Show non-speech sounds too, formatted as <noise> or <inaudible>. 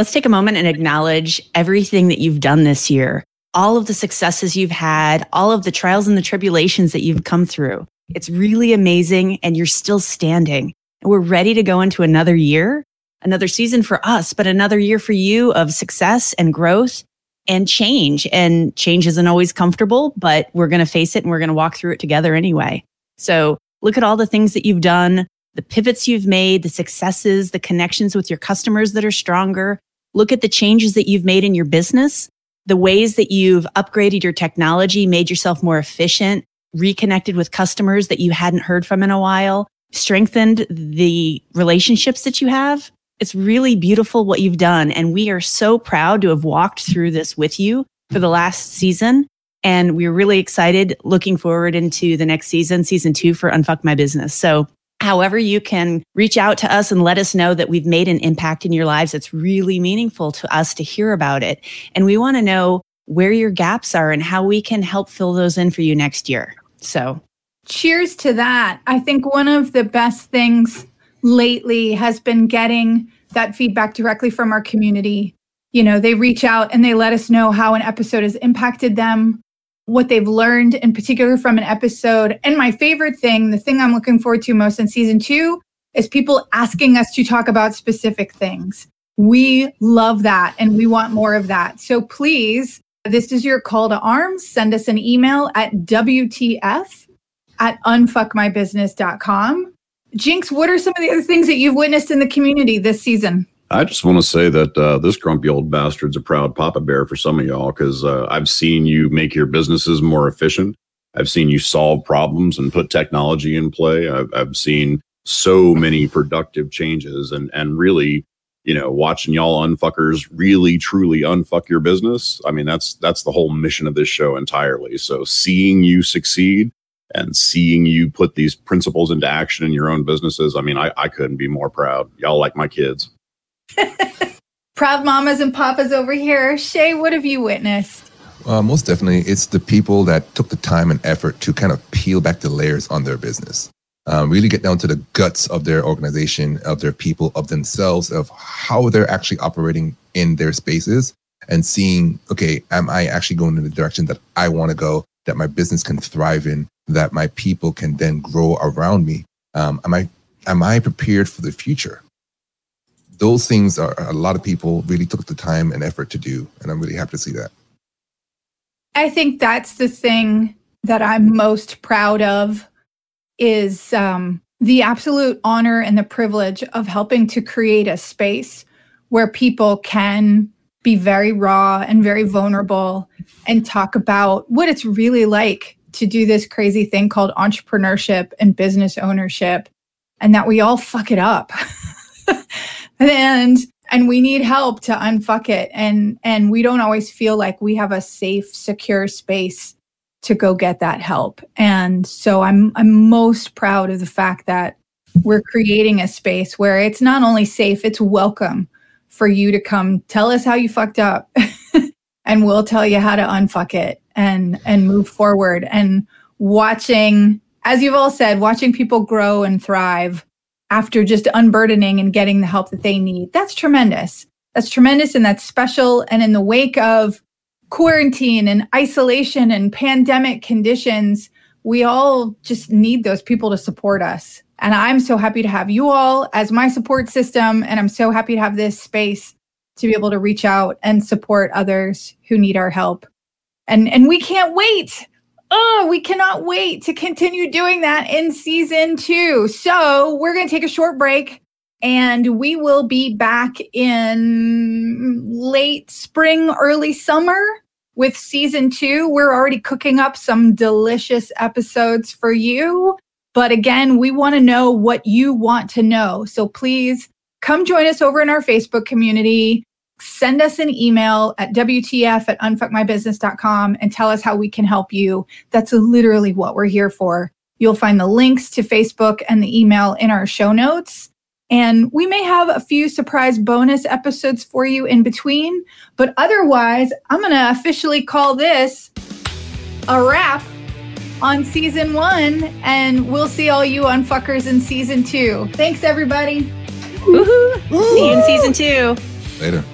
let's take a moment and acknowledge everything that you've done this year, all of the successes you've had, all of the trials and the tribulations that you've come through. It's really amazing, and you're still standing. And we're ready to go into another year, another season for us, but another year for you of success and growth and change. And change isn't always comfortable, but we're going to face it and we're going to walk through it together anyway. So look at all the things that you've done, the pivots you've made, the successes, the connections with your customers that are stronger. Look at the changes that you've made in your business, the ways that you've upgraded your technology, made yourself more efficient, reconnected with customers that you hadn't heard from in a while, strengthened the relationships that you have. It's really beautiful what you've done. And we are so proud to have walked through this with you for the last season. And we're really excited looking forward into the next season, season two for Unfuck My Business. So however you can reach out to us and let us know that we've made an impact in your lives, it's really meaningful to us to hear about it. And we want to know where your gaps are and how we can help fill those in for you next year. So cheers to that. I think one of the best things lately has been getting that feedback directly from our community. You know, they reach out and they let us know how an episode has impacted them, what they've learned in particular from an episode. And my favorite thing, the thing I'm looking forward to most in season two, is people asking us to talk about specific things. We love that and we want more of that. So please, this is your call to arms. Send us an email at WTF at unfuckmybusiness.com Jinx, what are some of the other things that you've witnessed in the community this season? I just want to say that uh, this grumpy old bastard's a proud papa bear for some of y'all because uh, I've seen you make your businesses more efficient. I've seen you solve problems and put technology in play. I've, I've seen so many productive changes and and really, you know, watching y'all unfuckers really truly unfuck your business. I mean, that's that's the whole mission of this show entirely. So seeing you succeed and seeing you put these principles into action in your own businesses. I mean, I, I couldn't be more proud. Y'all like my kids. <laughs> proud mamas and papas over here. Shay, what have you witnessed? Uh, most definitely, it's the people that took the time and effort to kind of peel back the layers on their business. Um, really get down to the guts of their organization, of their people, of themselves, of how they're actually operating in their spaces and seeing, okay, am I actually going in the direction that I want to go, that my business can thrive in? that my people can then grow around me? Um, am I am I prepared for the future? Those things are a lot of people really took the time and effort to do, and I'm really happy to see that. I think that's the thing that I'm most proud of is um, the absolute honor and the privilege of helping to create a space where people can be very raw and very vulnerable and talk about what it's really like to do this crazy thing called entrepreneurship and business ownership and that we all fuck it up <laughs> and and we need help to unfuck it. And and we don't always feel like we have a safe secure space to go get that help. And so i'm i'm most proud of the fact that we're creating a space where it's not only safe it's welcome for you to come tell us how you fucked up <laughs> and we'll tell you how to unfuck it and and move forward. And watching as you've all said watching people grow and thrive after just unburdening and getting the help that they need. That's tremendous. That's tremendous and that's special. And in the wake of quarantine and isolation and pandemic conditions we all just need those people to support us. And i'm so happy to have you all as my support system and i'm so happy to have this space to be able to reach out and support others who need our help. And and we can't wait oh we cannot wait to continue doing that in season two. So we're going to take a short break and we will be back in late spring early summer with season two. We're already cooking up some delicious episodes for you. But again we want to know what you want to know. So please come join us over in our facebook community send us an email at WTF at unfuckmybusiness.com and tell us how we can help you. That's literally what we're here for. You'll find the links to Facebook and the email in our show notes. And we may have a few surprise bonus episodes for you in between. But otherwise, I'm going to officially call this a wrap on season one. And we'll see all you unfuckers in season two. Thanks, everybody. Woohoo. See you in season two. Later.